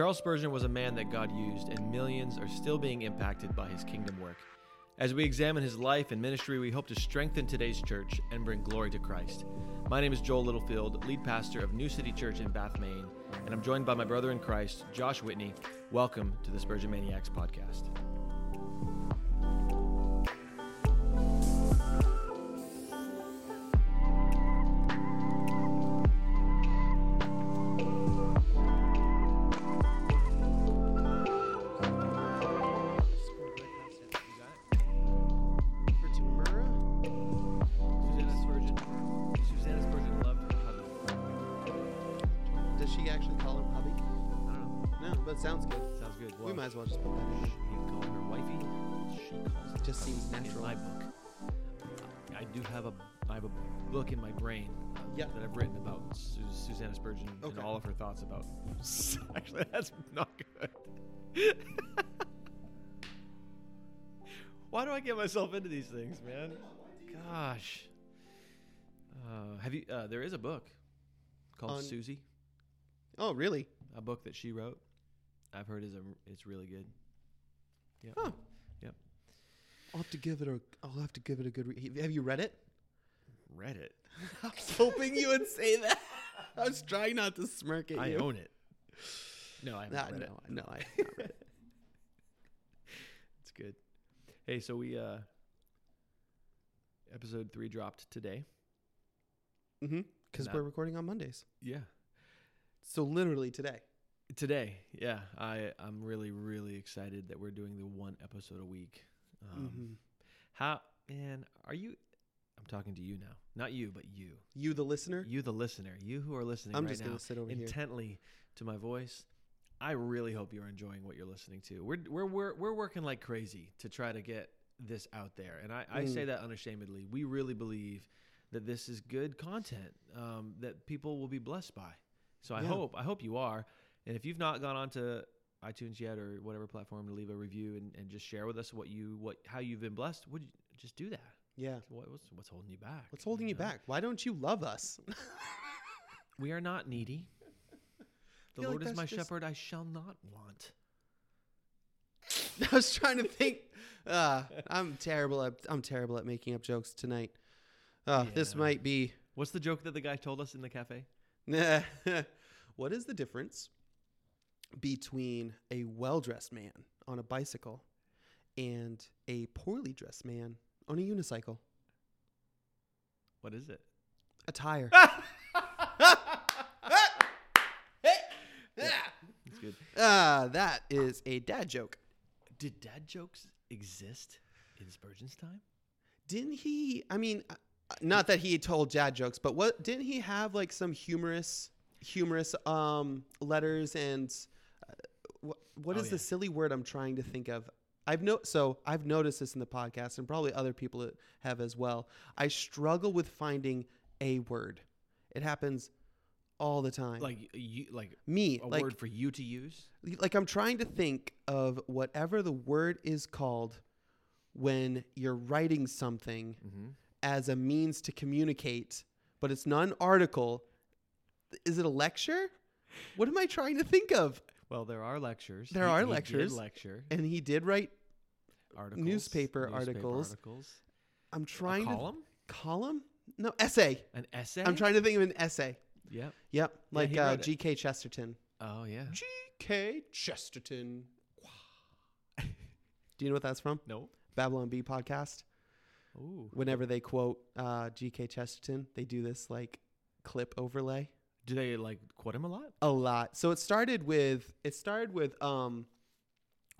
Charles Spurgeon was a man that God used, and millions are still being impacted by his kingdom work. As we examine his life and ministry, we hope to strengthen today's church and bring glory to Christ. My name is Joel Littlefield, lead pastor of New City Church in Bath, Maine, and I'm joined by my brother in Christ, Josh Whitney. Welcome to the Spurgeon Maniacs podcast. Just seems in natural. my book. I do have a I have a book in my brain uh, Yeah. that I've written about Su- Susanna Spurgeon Okay. and all of her thoughts about. Actually, that's not good. Why do I get myself into these things, man? Gosh. Uh, have you? Uh, there is a book called On- Susie, Oh, really? a book that she wrote. I've heard is a it's really good. Yeah. Huh. I'll have to give it a. I'll have to give it a good. Re- have you read it? Read it. I was hoping you would say that. I was trying not to smirk at I you. own it. No, I haven't Nah, read no, it. no, I have not read it. It's good. Hey, so we uh episode three dropped today. Mm-hmm. Because we're recording on Mondays, Yeah. so literally today. Today, yeah. I I'm really really excited that we're doing the one episode a week. Um, Mhm. How man are you? I'm talking to you now, not you, but you. You, the listener. You, the listener. You who are listening I'm right just now gonna sit over here. intently to my voice. I really hope you're enjoying what you're listening to. We're we're we're, we're working like crazy to try to get this out there, and I, I Mm. say that unashamedly. We really believe that this is good content um, that people will be blessed by. So I Yeah. hope I hope you are. And if you've not gone on to iTunes yet or whatever platform to leave a review and, and just share with us what you what how you've been blessed, would you just do that? Yeah. What, what's what's holding you back? What's holding you know? back? Why don't you love us? We are not needy. The feel like Lord is my just- shepherd; I shall not want. I was trying to think. Uh, I'm terrible at I'm terrible at making up jokes tonight. Uh, This might be. What's the joke that the guy told us in the cafe? what is the difference between a well dressed man on a bicycle and a poorly dressed man on a unicycle? What is it? A tire. It's good. Ah, that is a dad joke. Did dad jokes exist in Spurgeon's time? Didn't he? I mean, uh, not that he told dad jokes, but what didn't he have like some humorous, humorous um letters and what Oh, is yeah. the silly word I'm trying to think of? I've no so I've noticed this in the podcast and probably other people have as well. I struggle with finding a word. It happens all the time. Like you, like me, a like word for you to use? like I'm trying to think of whatever the word is called when you're writing something Mm-hmm. as a means to communicate, but it's not an article. Is it a lecture? What am I trying to think of? Well, there are lectures. There He- are he did lectures. lecture And he did write. articles, newspaper articles. articles. I'm trying a column, to column. No essay. an essay. I'm trying to think of an essay. Yep. Yep, like he uh. G.K. Chesterton. Oh yeah. G.K. Chesterton. Do you know what that's from? No. Babylon Bee podcast. Ooh. Whenever they quote uh, G.K. Chesterton, they do this like clip overlay. Do they like quote him a lot? a lot. So it started with it started with um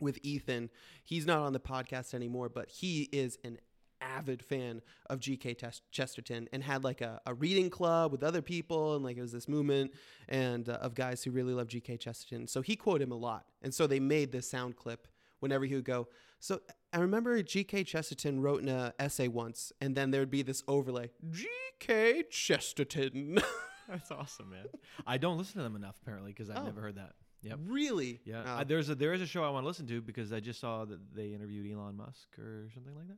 with Ethan. He's not on the podcast anymore, but he is an avid fan of GK Tes- Chesterton and had like a, a reading club with other people and like it was this movement and uh, of guys who really love GK Chesterton. So he quoted him a lot. And so they made this sound clip whenever he would go. So I remember GK Chesterton wrote in a essay once and then there would be this overlay. GK Chesterton. That's awesome, man. I don't listen to them enough apparently because I've Oh. never heard that. Yep. really? Yeah, Oh. I, there's a there is a show I want to listen to because I just saw that they interviewed Elon Musk or something like that.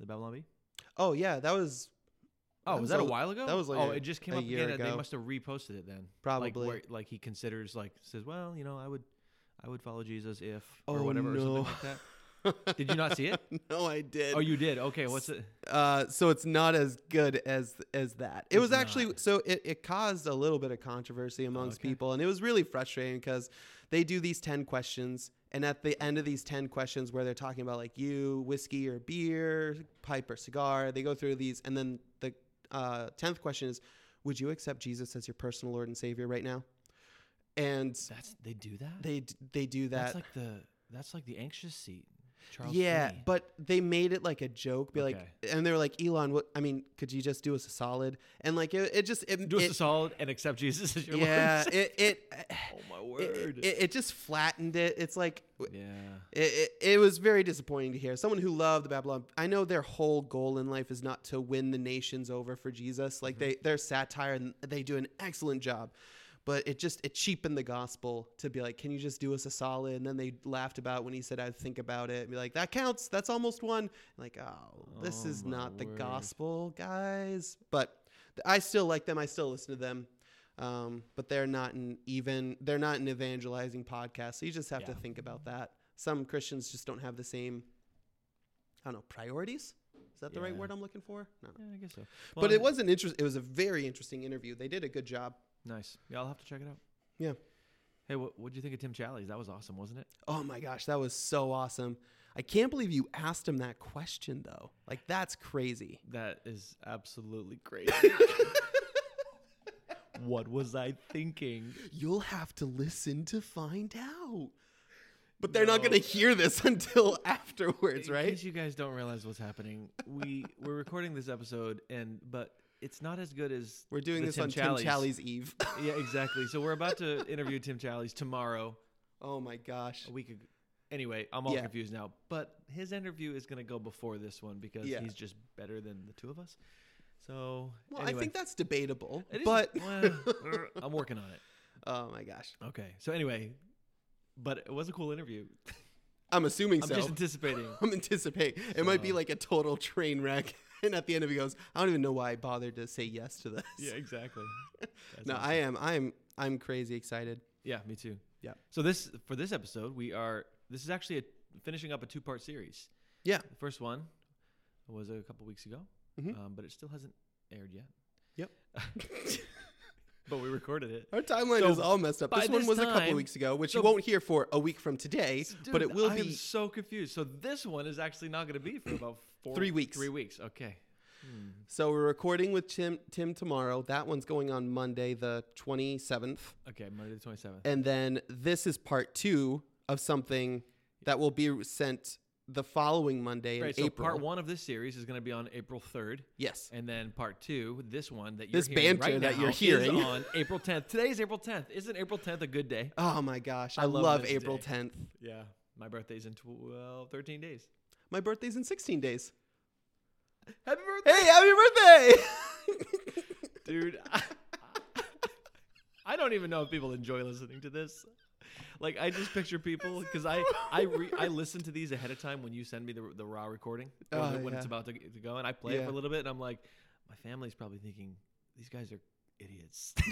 The Babylon Bee. Oh yeah, that was Oh, That was that a a- while ago? that was like oh, a- it just came a up year again. They ago. must have reposted it then. Probably. Like, where, like he considers like says, well, you know, I would, I would follow Jesus if or Oh, whatever or something like that. Did you not see it? no, I did. Oh, you did. Okay, what's it? uh, so it's not as good as as that. It It's was actually not. so it, it caused a little bit of controversy amongst okay. people, and it was really frustrating because they do these ten questions, and at the end of these ten questions, where they're talking about like you, whiskey or beer, pipe or cigar, they go through these, and then the uh, tenth question is, would you accept Jesus as your personal Lord and Savior right now? And That's they do that. they they do that. That's like the that's like the anxious seat. Charles yeah, Finney. but they made it like a joke. Be like, and they were like, Elon, what? I mean, could you just do us a solid? And like, it, it just it, do us it- a solid and accept Jesus as your yeah, Lord. it it, oh my it, word. it it just flattened it. It's like yeah. it, it, it was very disappointing to hear someone who loved the Babylon. I know their whole goal in life is not to win the nations over for Jesus. Like mm-hmm. they their satire and they do an excellent job. But it just it cheapened the gospel to be like, can you just do us a solid? And then they laughed about when he said I'd think about it and be like, that counts. That's almost one. Like, oh, this Oh is not the word. gospel, guys. But I still like them. I still listen to them. Um, but they're not an even they're not an evangelizing podcast. So you just have to think about that. Some Christians just don't have the same I don't know, priorities? Is that the right word I'm looking for? No. Yeah, I guess so. but Well, it was an interest it was a very interesting interview. They did a good job. Nice. Yeah, I'll have to check it out. Yeah. Hey, what what do you think of Tim Challies? That was awesome, wasn't it? Oh my gosh, that was so awesome. I can't believe you asked him that question though. Like that's crazy. That is absolutely crazy. what was I thinking? You'll have to listen to find out. But they're not going to hear this until afterwards, In right? case you guys don't realize what's happening, we we're recording this episode, and but it's not as good as We're doing this Tim on Challies. Tim Challies Eve. yeah, exactly. So we're about to interview Tim Challies tomorrow, oh my gosh. a week ago. Anyway, I'm all Yeah. confused now. But his interview is going to go before this one because Yeah. he's just better than the two of us. So Well, anyway, I think that's debatable. It is- but well, I'm working on it. oh my gosh. Okay. So anyway, but it was a cool interview. I'm assuming I'm so. just anticipating. I'm anticipating. It might be like a total train wreck. And at the end of it goes, I don't even know why I bothered to say yes to this. yeah, exactly. No, awesome. I am. I'm. I'm crazy excited. Yeah, me too. Yeah. So this for this episode, we are this is actually a, finishing up a two part series. Yeah. The first one was a couple weeks ago, Mhm. um, but it still hasn't aired yet. Yep. but we recorded it. Our timeline So, is all messed up. by This one this was a couple weeks ago, which so- you won't hear for a week from today, but it will I be. so confused. So this one is actually not going to be for about four, Three weeks. Three weeks. Okay. Hmm. So we're recording with Tim Tim tomorrow. That one's going on Monday, the 27th. Okay, Monday the twenty seventh. And then this is part two of something that will be sent the following Monday Right. in So April. part one of this series is going to be on April third. Yes. And then part two, this one that you're This hearing banter right that you're is hearing. on April 10th. Today's April 10th. Isn't April 10th a good day? Oh my gosh. I, I love love, April day. 10th. Yeah. My birthday's in 12, 13 days. My birthday's in 16 days. Happy birthday, Hey, happy birthday! dude! I, I don't even know if people enjoy listening to this. Like I just picture people because I I re, I listen to these ahead of time when you send me the, the raw recording or Oh, when it's about to, to go and I play it for a little bit and I'm like my family's probably thinking these guys are idiots.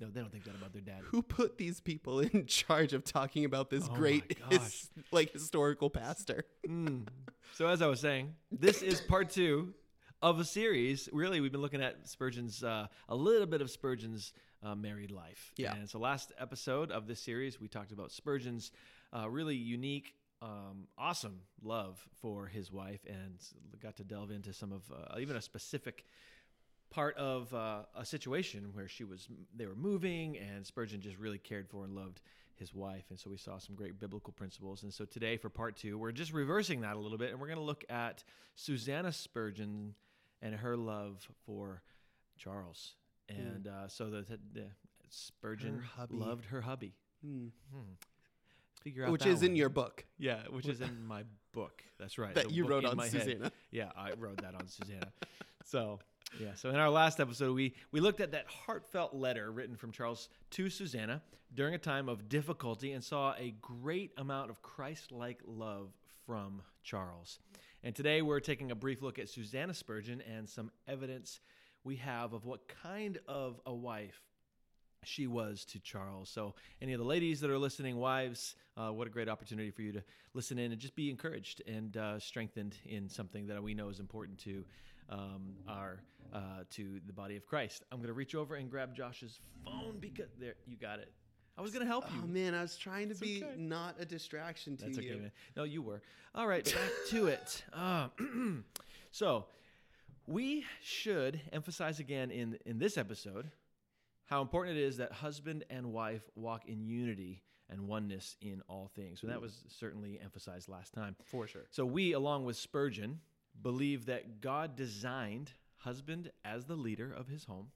no, they don't think that about their dad. Who put these people in charge of talking about this Oh great his, like historical pastor? Mm. So as I was saying, this is part two of a series. Really, we've been looking at Spurgeon's uh, a little bit of Spurgeon's uh, married life. Yeah. And so last episode of this series, we talked about Spurgeon's uh, really unique. Um, awesome love for his wife, and got to delve into some of uh, even a specific part of uh, a situation where she was they were moving and Spurgeon just really cared for and loved his wife and so we saw some great biblical principles and so today for part 2 we're just reversing that a little bit and we're going to look at Susanna Spurgeon and her love for Charles and uh, so the, the Spurgeon Her loved her hubby Hmm. Hmm. figure out Which is in your book yeah which is in my book that's right that the you wrote on my head. Susanna. Yeah, I wrote that on Susanna. So yeah, so in our last episode, we we looked at that heartfelt letter written from Charles to Susanna during a time of difficulty and saw a great amount of Christ-like love from Charles. And today we're taking a brief look at Susanna Spurgeon and some evidence we have of what kind of a wife she was to Charles. So, any of the ladies that are listening, wives, uh, what a great opportunity for you to listen in and just be encouraged and uh, strengthened in something that we know is important to um, our uh, to the body of Christ. I'm going to reach over and grab Josh's phone because there you got it. I was going to help you. Oh man, I was trying to be okay. not a distraction to That's you. okay, man. No, you were. All right, back to it. Uh, so, we should emphasize again in in this episode how important it is that husband and wife walk in unity and oneness in all things. And that was certainly emphasized last time. For sure. So we, along with Spurgeon, believe that God designed husband as the leader of his home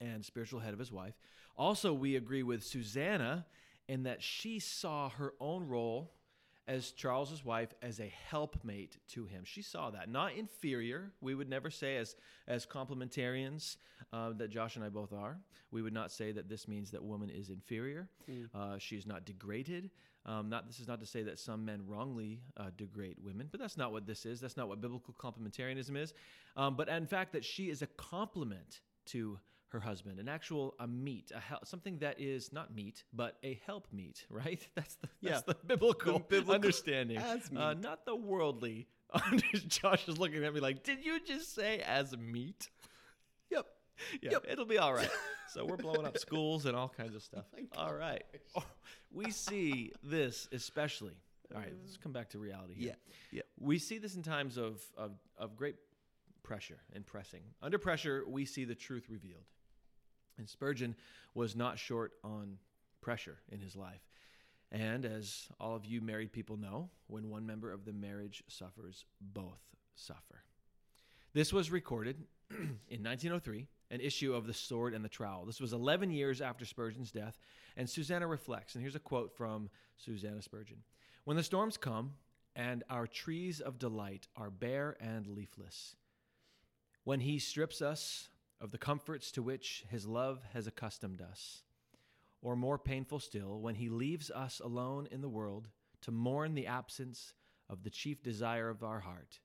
and spiritual head of his wife. Also, we agree with Susanna in that she saw her own role as Charles's wife as a helpmate to him. She saw that, not inferior. We would never say as as complementarians uh, that Josh and I both are. We would not say that this means that woman is inferior. Uh, she is not degraded. Um, not this is not to say that some men wrongly uh, degrade women, but that's not what this is. That's not what biblical complementarianism is. Um, but in fact, that she is a complement to her husband, an actual a meat, a hel- something that is not meat, but a help meet, right? That's the that's Yeah. the biblical, biblical understanding, uh, not the worldly. Josh is looking at me like, "Did you just say as meat?" Yep. Yeah, it'll be all right. so we're blowing up schools and all kinds of stuff. my all right, Oh, we see this especially. All right, let's come back to reality here. Yeah. Yeah. We see this in times of, of, of great pressure and pressing. Under pressure, we see the truth revealed. And Spurgeon was not short on pressure in his life. And as all of you married people know, when one member of the marriage suffers, both suffer. This was recorded in 1903, an issue of The Sword and the Trowel. This was 11 years after Spurgeon's death, and Susanna reflects. And here's a quote from Susanna Spurgeon When the storms come, and our trees of delight are bare and leafless, when he strips us of the comforts to which his love has accustomed us, or more painful still, when he leaves us alone in the world to mourn the absence of the chief desire of our heart,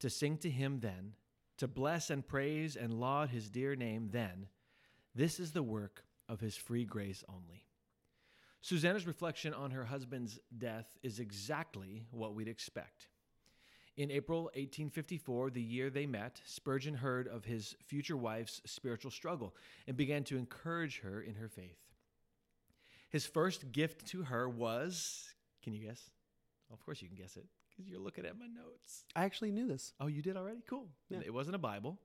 to sing to him then, to bless and praise and laud his dear name then, this is the work of his free grace only. Susanna's reflection on her husband's death is exactly what we'd expect. In April 1854, the year they met, Spurgeon heard of his future wife's spiritual struggle and began to encourage her in her faith. His first gift to her was can you guess? Of course, you can guess it because you're looking at my notes. I actually knew this. Oh, you did already? Cool. Yeah. It wasn't a Bible.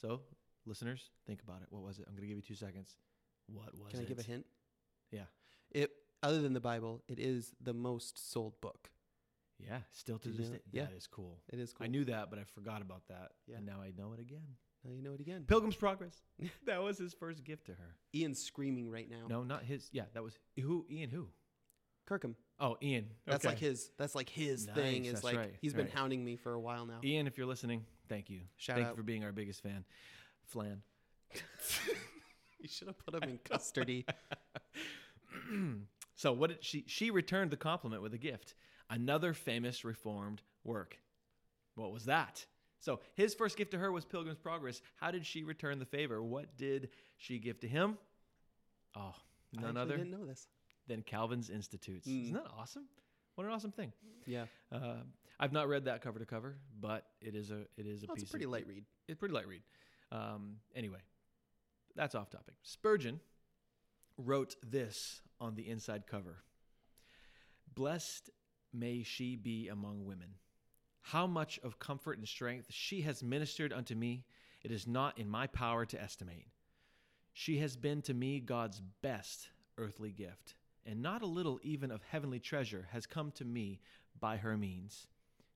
So, listeners, think about it. What was it? I'm going to give you two seconds. What was it? Can it? I give a hint? Yeah. It other than the Bible, it is the most sold book. Yeah, still to this day. Yeah. That is cool. It is cool. I knew that, but I forgot about that. Yeah. And now I know it again. Now you know it again. Pilgrim's Progress. that was his first gift to her. Ian's screaming right now. No, not his. Yeah, that was who? Ian who? Kirkham. Oh, Ian. That's like his. That's like his Nice, thing. Is like right, he's been right. hounding me for a while now. Ian, if you're listening, thank you. Shout thank out. you for being our biggest fan. Flan. You should have put him in custody. So what did she she returned the compliment with a gift. Another famous reformed work. What was that? So his first gift to her was Pilgrim's Progress. How did she return the favor? What did she give to him? Oh, none actually other didn't know this. Than Calvin's Institutes. Mm. Isn't that awesome? What an awesome thing. Yeah, Uh, I've not read that cover to cover, but it is a it is a well, piece it's a pretty of, light read. it's pretty light read. Um, anyway, that's off topic. Spurgeon wrote this on the inside cover Blessed may she be among women. How much of comfort and strength she has ministered unto me, it is not in my power to estimate. She has been to me God's best earthly gift, and not a little even of heavenly treasure has come to me by her means.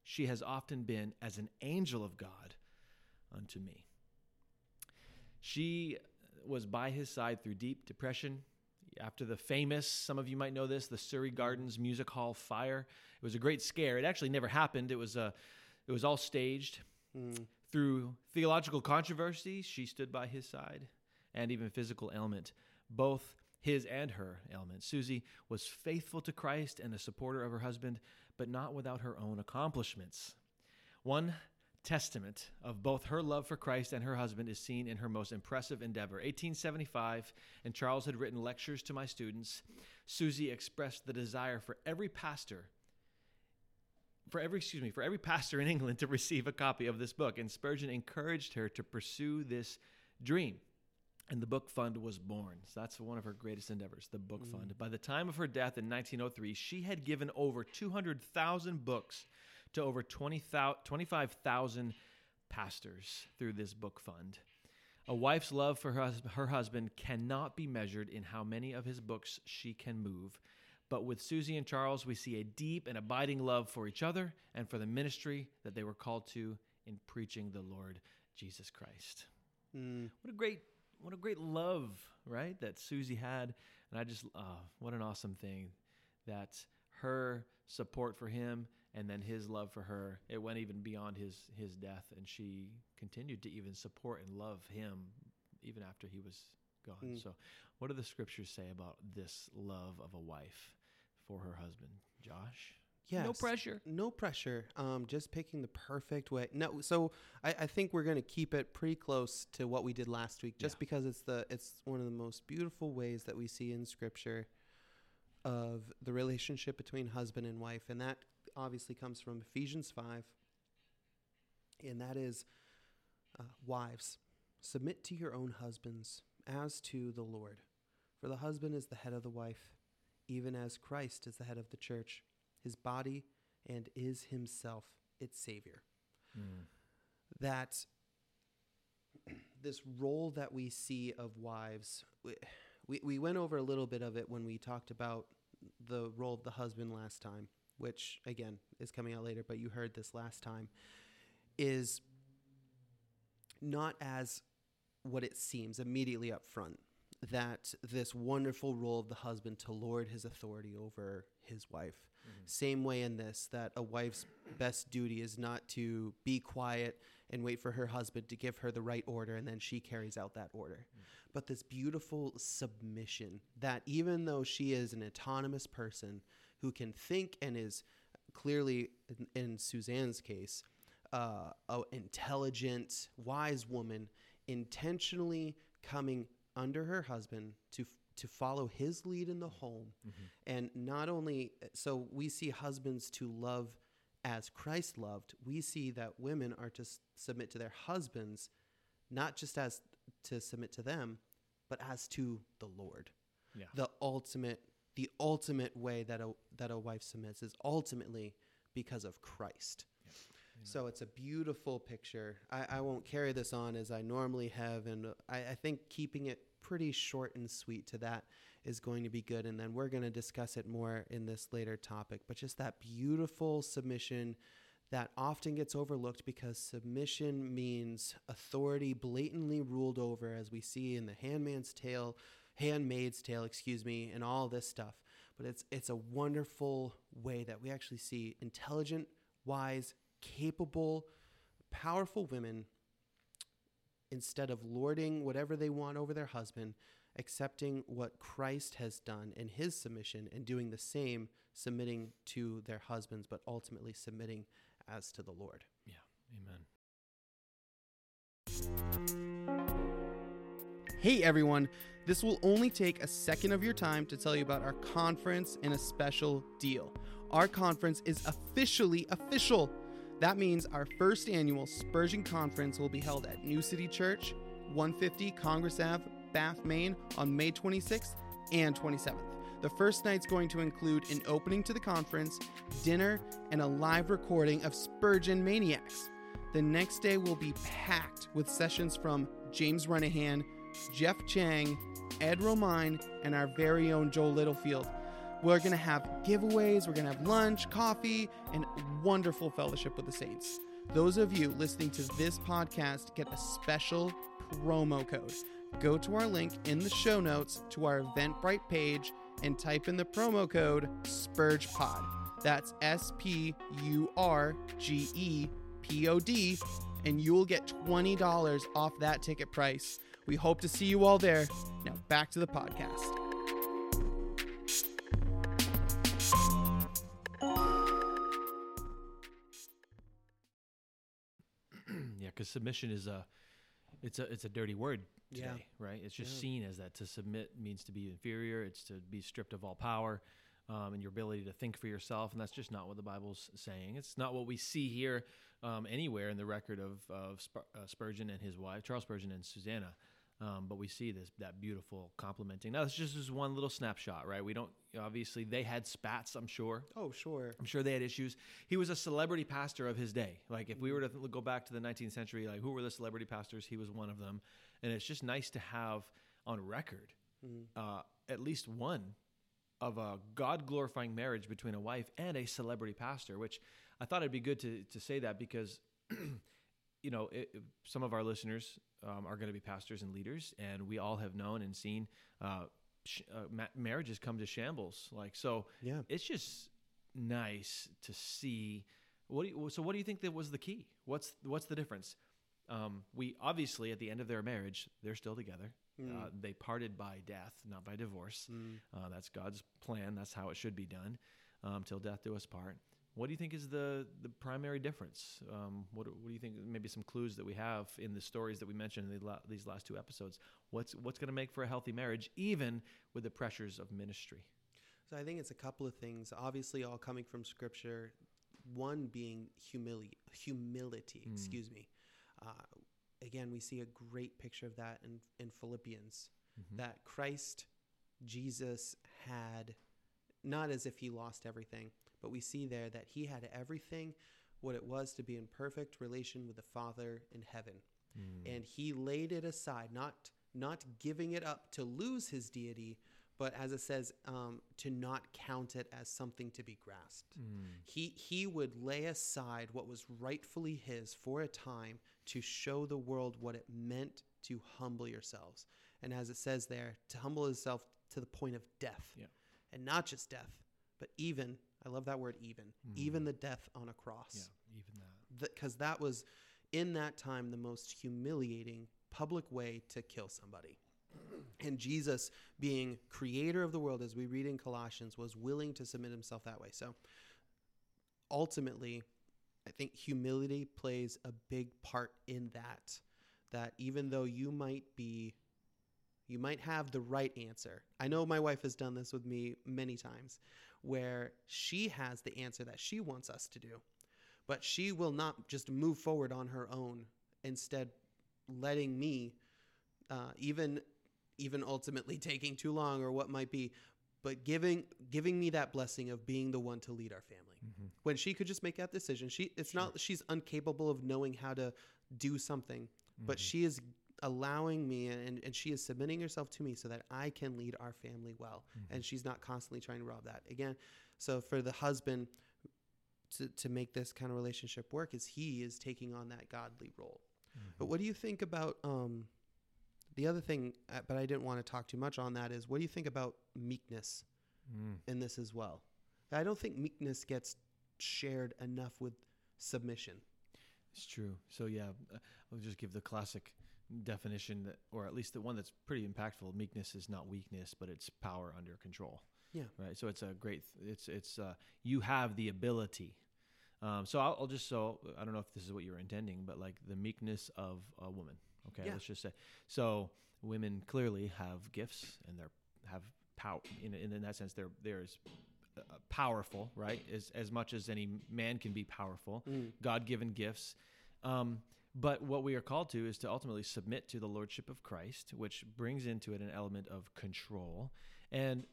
She has often been as an angel of God unto me. She was by his side through deep depression. After the famous, some of you might know this, the Surrey Gardens Music Hall fire. It was a great scare. It actually never happened. It was, uh, it was all staged. Mm. Through theological controversy, she stood by his side, and even physical ailment, both his and her ailment. Susie was faithful to Christ and a supporter of her husband, but not without her own accomplishments. One testament of both her love for Christ and her husband is seen in her most impressive endeavor. 1875, and Charles had written lectures to my students. Susie expressed the desire for every pastor for every excuse me for every pastor in England to receive a copy of this book and Spurgeon encouraged her to pursue this dream and the book fund was born. So that's one of her greatest endeavors, the book mm. fund. By the time of her death in 1903, she had given over 200,000 books to over 20, 25,000 pastors through this book fund. A wife's love for her, her husband cannot be measured in how many of his books she can move. But with Susie and Charles, we see a deep and abiding love for each other and for the ministry that they were called to in preaching the Lord Jesus Christ. Mm. What a great what a great love, right? That Susie had. And I just, uh, what an awesome thing that her support for him and then his love for her, it went even beyond his, his death. And she continued to even support and love him even after he was gone. Mm. So, what do the scriptures say about this love of a wife for her husband? Josh? Yes. No pressure. No pressure. Um, just picking the perfect way. No, so I, I think we're going to keep it pretty close to what we did last week, just yeah. because it's the it's one of the most beautiful ways that we see in Scripture of the relationship between husband and wife, and that obviously comes from Ephesians five, and that is, uh, wives, submit to your own husbands as to the Lord, for the husband is the head of the wife, even as Christ is the head of the church his body, and is himself its savior. Mm. That this role that we see of wives, we, we went over a little bit of it when we talked about the role of the husband last time, which again is coming out later, but you heard this last time, is not as what it seems immediately up front that this wonderful role of the husband to lord his authority over his wife Mm-hmm. Same way in this, that a wife's best duty is not to be quiet and wait for her husband to give her the right order and then she carries out that order. Mm-hmm. But this beautiful submission that even though she is an autonomous person who can think and is clearly, in, in Susanna's case, uh, an intelligent, wise woman, intentionally coming under her husband to to follow his lead in the home mm-hmm. and not only so we see husbands to love as Christ loved we see that women are to s- submit to their husbands not just as to submit to them but as to the Lord yeah. the ultimate the ultimate way that a that a wife submits is ultimately because of Christ. So it's a beautiful picture. I, I, won't carry this on as I normally have, and I, I think keeping it pretty short and sweet to that is going to be good. And then we're going to discuss it more in this later topic. But just that beautiful submission that often gets overlooked because submission means authority blatantly ruled over, as we see in the handmaid's tale, handmaid's tale, excuse me, and all this stuff. But it's it's a wonderful way that we actually see intelligent, wise, capable, powerful women instead of lording whatever they want over their husband, accepting what Christ has done in his submission and doing the same, submitting to their husbands, but ultimately submitting as to the Lord. Yeah. Amen. Hey everyone, this will only take a second of your time to tell you about our conference and a special deal. Our conference is officially official. That means our first annual Spurgeon Conference will be held at New City Church, 150 Congress Ave, Bath, Maine on May 26th and 27th. The first night's going to include an opening to the conference, dinner, and a live recording of Spurgeon Maniacs. The next day will be packed with sessions from James Renihan, Jeff Chang, Ed Romine, and our very own Joel Littlefield. We're going to have giveaways, we're going to have lunch, coffee, and wonderful fellowship with the saints. Those of you listening to this podcast get a special promo code. Go to our link in the show notes to our Eventbrite page and type in the promo code SPURGEPOD. That's S P U R G E P O D, and you will get $20 off that ticket price. We hope to see you all there. Now, back to the podcast. Because submission is a it's a it's a dirty word today, Yeah. right? It's just Yeah. seen as that. To submit means to be inferior. It's to be stripped of all power. Um, and your ability to think for yourself, and that's just not what the Bible's saying. It's not what we see here um, anywhere in the record of, of uh, Spurgeon and his wife, Charles Spurgeon and Susanna. Um, but we see this that beautiful complementing. Now, that's just as one little snapshot, right? We don't obviously they had spats, I'm sure. Oh, sure. I'm sure they had issues. He was a celebrity pastor of his day. Like if we were to go back to the 19th century, like who were the celebrity pastors? He was one of them. And it's just nice to have on record uh, at least one of a God glorifying marriage between a wife and a celebrity pastor. Which I thought it'd be good to to say that because. You know, it, some of our listeners um, are going to be pastors and leaders, and we all have known and seen uh, sh- uh, ma- marriages come to shambles. Like so, Yeah. it's just nice to see. What do you, so what do you think that was the key? What's what's the difference? Um, we obviously at the end of their marriage they're still together. Uh, they parted by death not by divorce. Uh, that's god's plan. That's how it should be done um, till death do us part what do you think is the the primary difference um, what, what do you think maybe some clues that we have in the stories that we mentioned in the la- these last two episodes what's what's going to make for a healthy marriage even with the pressures of ministry So I think it's a couple of things. Obviously, all coming from Scripture. One being humility. Humility. Mm. Excuse me. Uh, again, we see a great picture of that in in Philippians. Mhm. That Christ, Jesus had, not as if he lost everything, but we see there that he had everything, what it was to be in perfect relation with the Father in heaven Mm. and he laid it aside not not giving it up to lose his deity but as it says um, to not count it as something to be grasped Mm. he he would lay aside what was rightfully his for a time to show the world what it meant to humble yourselves and as it says there to humble himself to the point of death Yeah. and not just death but even i love that word even hmm. even the death on a cross Yeah, even that. because that was in that time the most humiliating public way to kill somebody. And Jesus, being creator of the world, as we read in Colossians, was willing to submit himself that way. So ultimately, I think humility plays a big part in that. That even though you might be, you might have the right answer. I know my wife has done this with me many times where she has the answer that she wants us to do but she will not just move forward on her own instead letting me uh, even even ultimately taking too long or what might be but giving giving me that blessing of being the one to lead our family Mm-hmm. when she could just make that decision she it's not she's incapable of knowing how to do something but Mm-hmm. she is allowing me and, and she is submitting herself to me so that i can lead our family well Mm-hmm. and she's not constantly trying to rob that again so for the husband to, to make this kind of relationship work is he is taking on that godly role. But what do you think about um, the other thing? Uh, but I didn't want to talk too much on that. Is what do you think about meekness Mm. in this as well? I don't think meekness gets shared enough with submission. It's true. So yeah, uh, I'll just give the classic definition that, or at least the one that's pretty impactful. Meekness is not weakness, but it's power under control. Yeah. Right. So it's a great. It's it's uh, you have the ability. Um, so I'll, I'll just so I don't know if this is what you're intending, but like the meekness of a woman. Okay. Yeah. Let's just say so. Women clearly have gifts and they're have power. In, in in that sense, they're there's uh, powerful, right? As as much as any man can be powerful. God given gifts. Um, but what we are called to is to ultimately submit to the lordship of Christ, which brings into it an element of control. And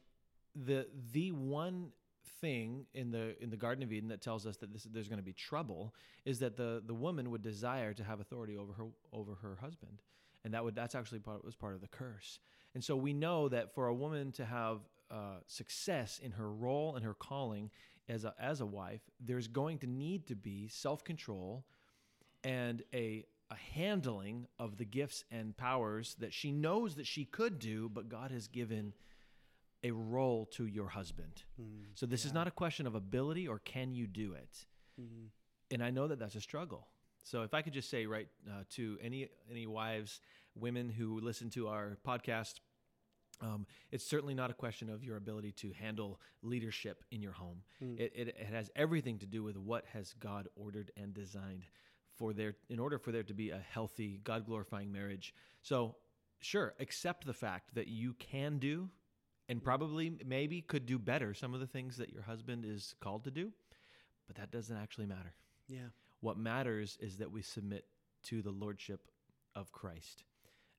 the the one thing in the in the Garden of Eden that tells us that this, there's going to be trouble is that the the woman would desire to have authority over her over her husband, and that would that's actually part was part of the curse. And so we know that for a woman to have uh, success in her role and her calling as a as a wife, there's going to need to be self control and a a handling of the gifts and powers that she knows that she could do, but God has given a role to your husband. So this is not a question of ability or can you do it. And I know that that's a struggle. So if I could just say right uh, to any any wives, women who listen to our podcast, um, it's certainly not a question of your ability to handle leadership in your home. It, it, it has everything to do with what has God ordered and designed for there in order for there to be a healthy god glorifying marriage so sure accept the fact that you can do and probably maybe could do better some of the things that your husband is called to do but that doesn't actually matter Yeah. what matters is that we submit to the lordship of Christ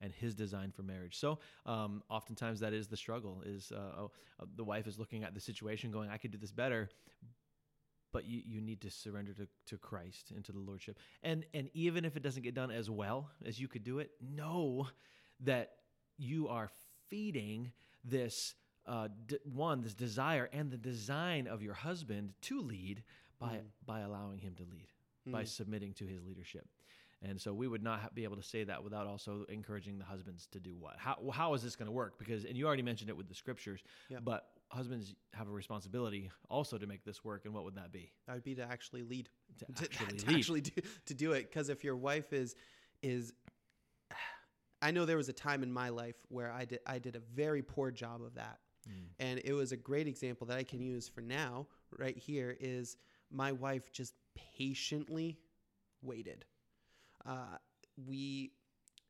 and His design for marriage. So, um, oftentimes that is the struggle: is uh, oh, uh, the wife is looking at the situation, going, "I could do this better," but you, you need to surrender to, to Christ and to the lordship. And and even if it doesn't get done as well as you could do it, know that you are feeding this uh, d- one this desire and the design of your husband to lead by by allowing him to lead by submitting to his leadership. And so we would not be able to say that without also encouraging the husbands to do what? How, how is this going to work? Because, and you already mentioned it with the scriptures, Yeah. but husbands have a responsibility also to make this work. And what would that be? That would be to actually lead. To To, actually to lead. actually do, to do it. Because if your wife is is I know there was a time in my life where I did I did a very poor job of that. Mm. And it was a great example that I can use for now, right here, is my wife just patiently waited. Uh, we,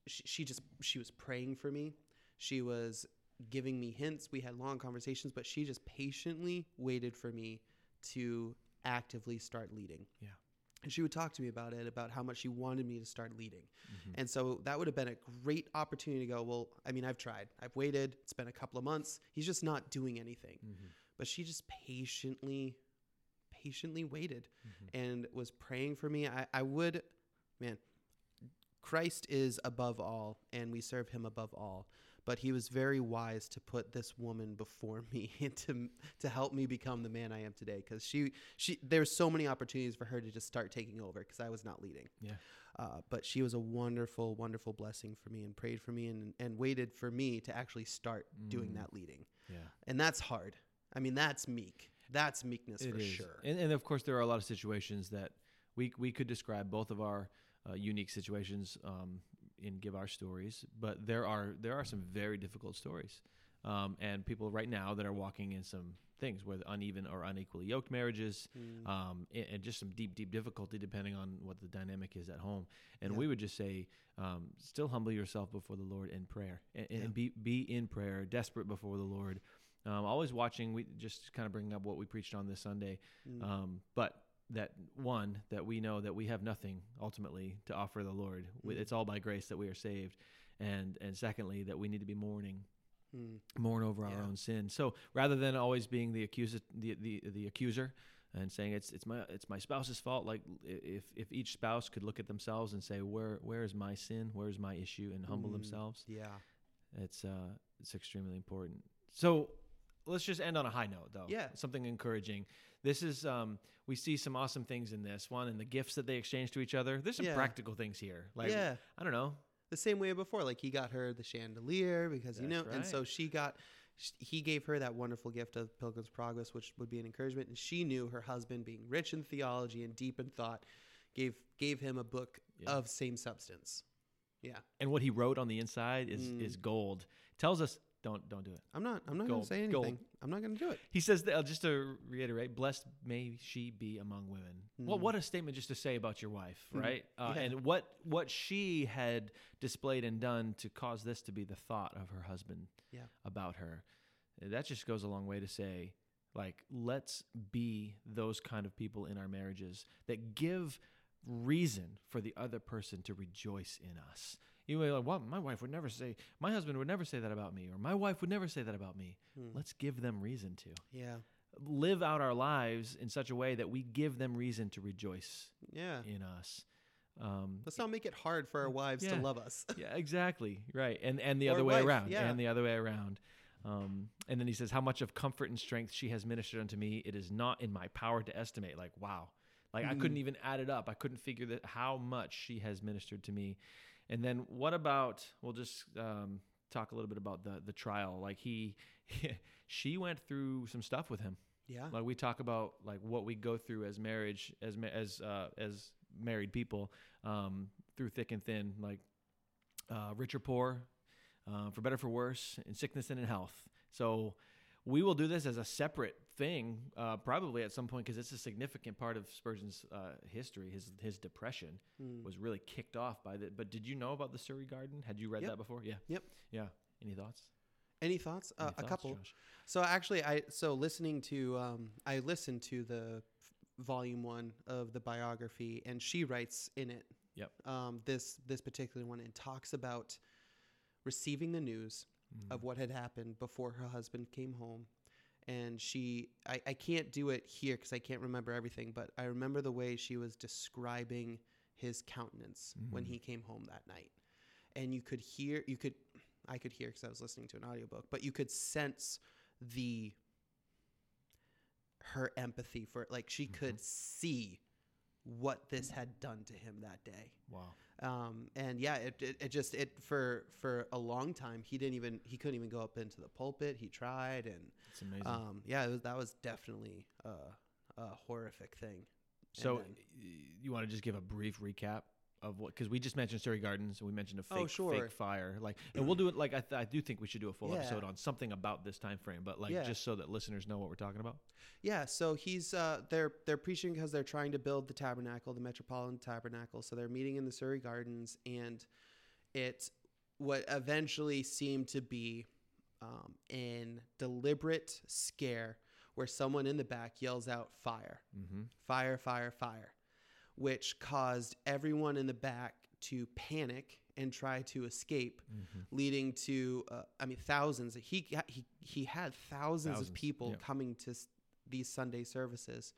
she, she just, she was praying for me. She was giving me hints. We had long conversations, but she just patiently waited for me to actively start leading. Yeah. And she would talk to me about it, about how much she wanted me to start leading. Mm-hmm. And so that would have been a great opportunity to go, well, I mean, I've tried, I've waited, it's been a couple of months. He's just not doing anything. Mm-hmm. But she just patiently, patiently waited mm-hmm. and was praying for me. I, I would, man, Christ is above all, and we serve him above all. But he was very wise to put this woman before me to to help me become the man I am today. Because she she there's so many opportunities for her to just start taking over because I was not leading. Yeah. Uh, but she was a wonderful, wonderful blessing for me and prayed for me and, and waited for me to actually start doing that leading. Yeah. And that's hard. I mean, that's meek. That's meekness It for is. sure. And, and of course, there are a lot of situations that we, we could describe both of our uh, unique situations um, and give our stories, but there are there are some very difficult stories, um, and people right now that are walking in some things with uneven or unequally yoked marriages, Mm. um, and, and just some deep deep difficulty depending on what the dynamic is at home. And Yeah. we would just say, um, still humble yourself before the Lord in prayer, and, and Yeah. be be in prayer, desperate before the Lord. Um, always watching. We just kind of bringing up what we preached on this Sunday, Mm. um, but that one that we know that we have nothing ultimately to offer the Lord. Mm. It's all by grace that we are saved, and and secondly that we need to be mourning, Mm. mourn over our own sin. So rather than always being the accuser, the, the the accuser, and saying it's it's my it's my spouse's fault, like if if each spouse could look at themselves and say where where is my sin, where is my issue, and humble Mm. themselves, Yeah. it's uh it's extremely important. So let's just end on a high note though. Yeah. Something encouraging. This is um we see some awesome things in this one and the gifts that they exchange to each other. There's some Yeah. practical things here. Like yeah. I don't know. the same way before. Like he got her the chandelier because you know, That's and so she got. He gave her that wonderful gift of Pilgrim's Progress, which would be an encouragement, and she knew her husband, being rich in theology and deep in thought, gave gave him a book Yeah. of same substance. Yeah, And what he wrote on the inside is Mm. is gold. Tells us don't don't do it. I'm not. I'm not going to say gold. anything. I'm not going to do it. He says that uh, just to reiterate, blessed may she be among women. Well, Mhm. what a statement just to say about your wife, Mhm. right? Uh, Yeah. And what what she had displayed and done to cause this to be the thought of her husband Yeah. about her. Uh, That just goes a long way to say, like, let's be those kind of people in our marriages that give reason for the other person to rejoice in us. You be like, well, my wife would never say, my husband would never say that about me, or my wife would never say that about me. Hmm. Let's give them reason to Yeah. live out our lives in such a way that we give them reason to rejoice Yeah. in us. Um, Let's not make it hard for our wives Yeah. to love us. yeah, exactly. Right. And and the Or other way wife, around. yeah. And the other way around. Um, and then he says, How much of comfort and strength she has ministered unto me, it is not in my power to estimate. Like, wow. Like I couldn't Mhm. even add it up. I couldn't figure that how much she has ministered to me. And then what about we'll just um, talk a little bit about the the trial. Like he she went through some stuff with him. Yeah. like we talk about like what we go through as marriage as as uh, as married people um, through thick and thin like uh, rich or poor uh, for better for worse in sickness and in health so we will do this as a separate thing, uh, probably at some point, because it's a significant part of Spurgeon's uh, history. His his depression Mm. was really kicked off by the. But did you know about the Surrey Garden? Had you read Yep. that before? Yeah. Yep. Yeah. Any thoughts? Any thoughts? Uh, Any a couple. Josh? So actually, I so listening to um, I listened to the volume one of the biography, and she writes in it. Yep. Um, this this particular one and talks about receiving the news Mm. of what had happened before her husband came home, and she I, I can't do it here because I can't remember everything, but I remember the way she was describing his countenance when Mhm. he came home that night, and you could hear you could I could hear because I was listening to an audiobook, but you could sense the her empathy for it. Like she could see what this had done to him that day. Wow. Um, and yeah, it, it, it just it for for a long time he didn't even he couldn't even go up into the pulpit. He tried and It's amazing. um, yeah, it was, that was definitely a, a horrific thing. so then- you want to just give a brief recap of what? Because we just mentioned Surrey Gardens, and we mentioned a fake, Oh, sure. fake fire. Like, and we'll do it. Like, I, th- I do think we should do a full Yeah. episode on something about this time frame, but like Yeah. just so that listeners know what we're talking about. Yeah, so he's uh, they're they're preaching because they're trying to build the tabernacle, the Metropolitan Tabernacle. So they're meeting in the Surrey Gardens, and it what eventually seemed to be um, an deliberate scare where someone in the back yells out "fire, Mm-hmm. fire, fire, fire," which caused everyone in the back to panic and try to escape Mm-hmm. leading to uh, I mean thousands. He he he had thousands, Thousands, of people yeah. coming to these Sunday services,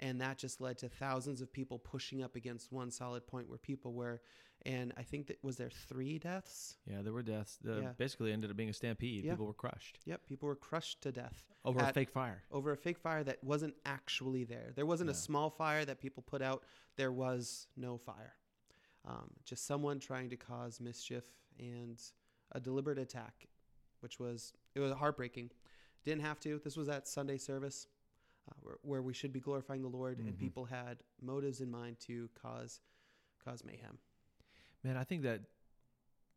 and that just led to thousands of people pushing up against one solid point where people were. And I think that was there three deaths. Yeah, there were deaths. The, Yeah. Basically, ended up being a stampede. Yeah. People were crushed Yep, people were crushed to death over a fake fire. over a fake fire that wasn't actually there. There wasn't Yeah. a small fire that people put out. There was no fire. Um, just someone trying to cause mischief and a deliberate attack, which was it was heartbreaking. Didn't have to. This was at Sunday service, uh, where, where we should be glorifying the Lord, and Mhm. people had motives in mind to cause cause mayhem. Man, I think that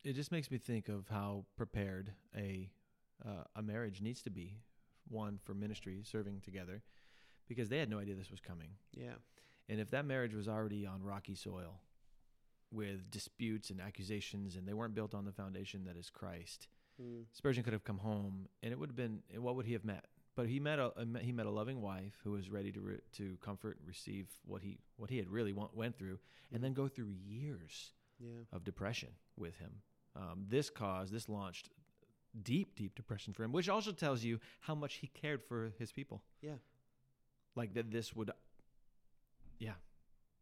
it just makes me think of how prepared a uh, a marriage needs to be. One for ministry, serving together, because they had no idea this was coming. Yeah, And if that marriage was already on rocky soil with disputes and accusations and they weren't built on the foundation that is Christ, Mm. Spurgeon could have come home and it would have been what would he have met? But he met a, a he met a loving wife who was ready to re, to comfort and receive what he what he had really want, went through and then go through years yeah, of depression with him. Um, this caused this launched deep deep depression for him, which also tells you how much he cared for his people. Yeah. Like that this would yeah.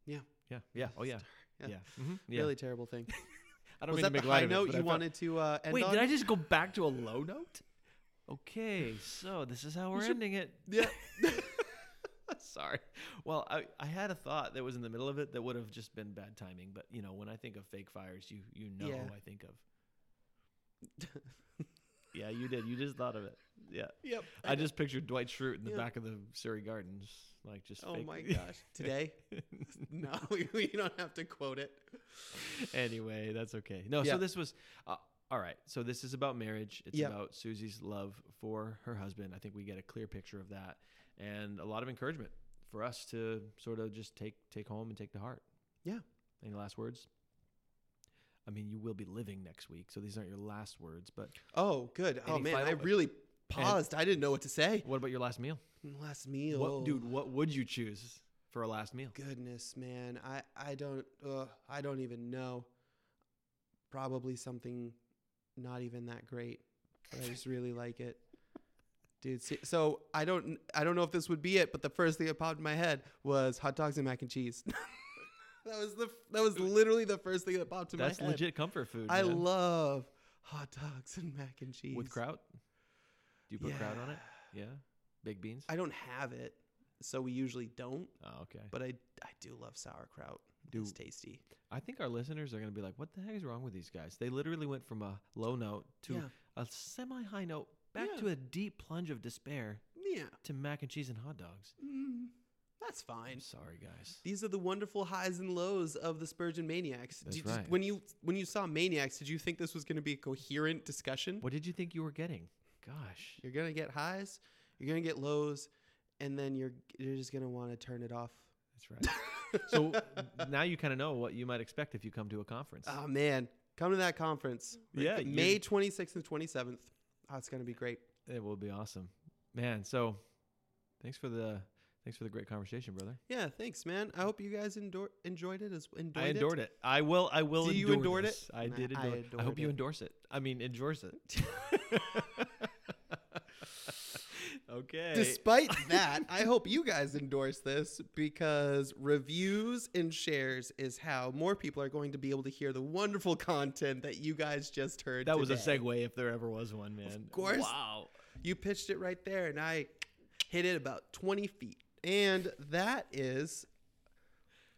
Yeah. Yeah. Yeah. Oh yeah. Yeah. Yeah. Mhm. yeah. really terrible thing. I don't was mean that to the make light high note you felt- wanted to uh, end Wait, on? did I just go back to a low note? Okay, so this is how we're should- ending it. Yeah. Sorry. Well, I, I had a thought that was in the middle of it that would have just been bad timing. But you know, when I think of fake fires, you you know Yeah. who I think of. Yeah, you did. You just thought of it. Yeah. Yep. I just pictured Dwight Schrute in the Yeah. back of the Surrey Gardens, like just. Oh fake- my gosh! Today? no, we, we don't have to quote it. anyway, that's okay. No, so this was uh, all right. So this is about marriage. It's Yeah. about Susie's love for her husband. I think we get a clear picture of that, and a lot of encouragement for us to sort of just take take home and take to heart. Yeah. Any last words? I mean, you will be living next week, so these aren't your last words. But Oh, good. Oh man, I really paused. I didn't know what to say. what about your last meal? Last meal, What, dude? What would you choose for a last meal? Goodness, man, I I don't uh, I don't even know. Probably something not even that great, but I just really like it. Dude, see, so I don't I don't know if this would be it, but the first thing that popped in my head was hot dogs and mac and cheese. that was the that was literally the first thing that popped in That's my head. That's legit comfort food. I man. love hot dogs and mac and cheese with kraut. Do you put kraut on it? Yeah. big beans. I don't have it, so we usually don't. oh, okay. But I I do love sauerkraut. Do- it's tasty. I think our listeners are going to be like, "What the heck is wrong with these guys?" They literally went from a low note to yeah, a semi-high note, back Yeah. to a deep plunge of despair, yeah. to mac and cheese and hot dogs. Mm, that's I'm fine. sorry, guys. These are the wonderful highs and lows of the Spurgeon Maniacs. That's you- right. when you when you saw Maniacs, did you think this was going to be a coherent discussion? What did you think you were getting? gosh. You're gonna get highs, you're gonna get lows, and then you're you're just gonna want to turn it off. That's right. so now you kind of know what you might expect if you come to a conference. Oh man, come to that conference. Yeah, May 26th and 27th. Oh, it's gonna be great. it will be awesome, man. So thanks for the thanks for the great conversation, brother. Yeah, thanks, man. I hope you guys endor- enjoyed it as enjoyed I it. endured it. I will. I will. Do you endure it? I did I endure. it. I adored hope you endorse it. I mean, endorse it. okay. Despite that, I hope you guys endorse this because reviews and shares is how more people are going to be able to hear the wonderful content that you guys just heard. that was a segue if there ever was one, man. Of course. Wow. You pitched it right there, and I hit it about 20 feet. And that is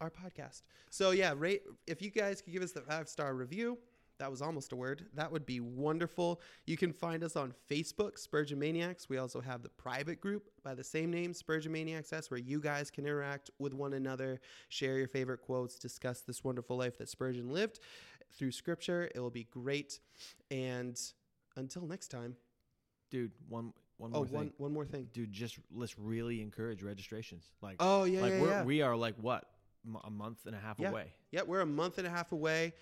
our podcast. So, yeah, rate if you guys could give us the five star review. That was almost a word. That would be wonderful. You can find us on Facebook, Spurgeon Maniacs. We also have the private group by the same name, Spurgeon Maniacs. That's where you guys can interact with one another, share your favorite quotes, discuss this wonderful life that Spurgeon lived through scripture. It will be great. And until next time, Dude, one one oh, more thing. one, one more thing. Dude, just let's really encourage registrations. Like, Oh, yeah, like yeah, we're, yeah. we are like what a month and a half Yeah. away. Yeah, we're a month and a half away.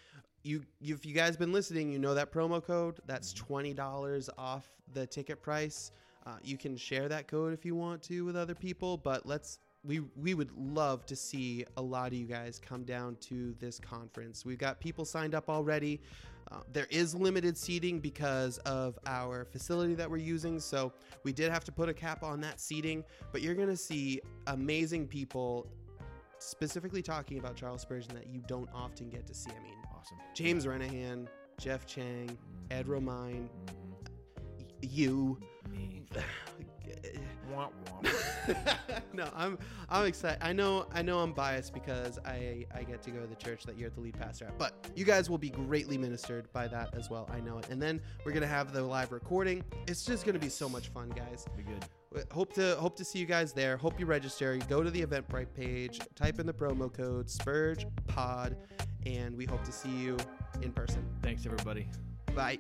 You, you if you guys been listening, you know that promo code. That's twenty dollars off the ticket price. Uh, you can share that code if you want to with other people, but let's we we would love to see a lot of you guys come down to this conference. We've got people signed up already. Uh, there is limited seating because of our facility that we're using, so we did have to put a cap on that seating. But you're gonna see amazing people specifically talking about Charles Spurgeon that you don't often get to see. I mean, Awesome. James Renihan, Geoff Chang, Ed Mhm. Romine, Mhm. y- you. Me. Womp womp. no, I'm I'm excited. I know I know I'm biased because I I get to go to the church that you're the lead pastor at. But you guys will be greatly ministered by that as well. I know it. And then we're gonna have the live recording. It's just gonna be so much fun, guys. Be good. Hope to hope to see you guys there. Hope you register. Go to the Eventbrite page, type in the promo code Spurge Pod, and we hope to see you in person. Thanks, everybody. Bye.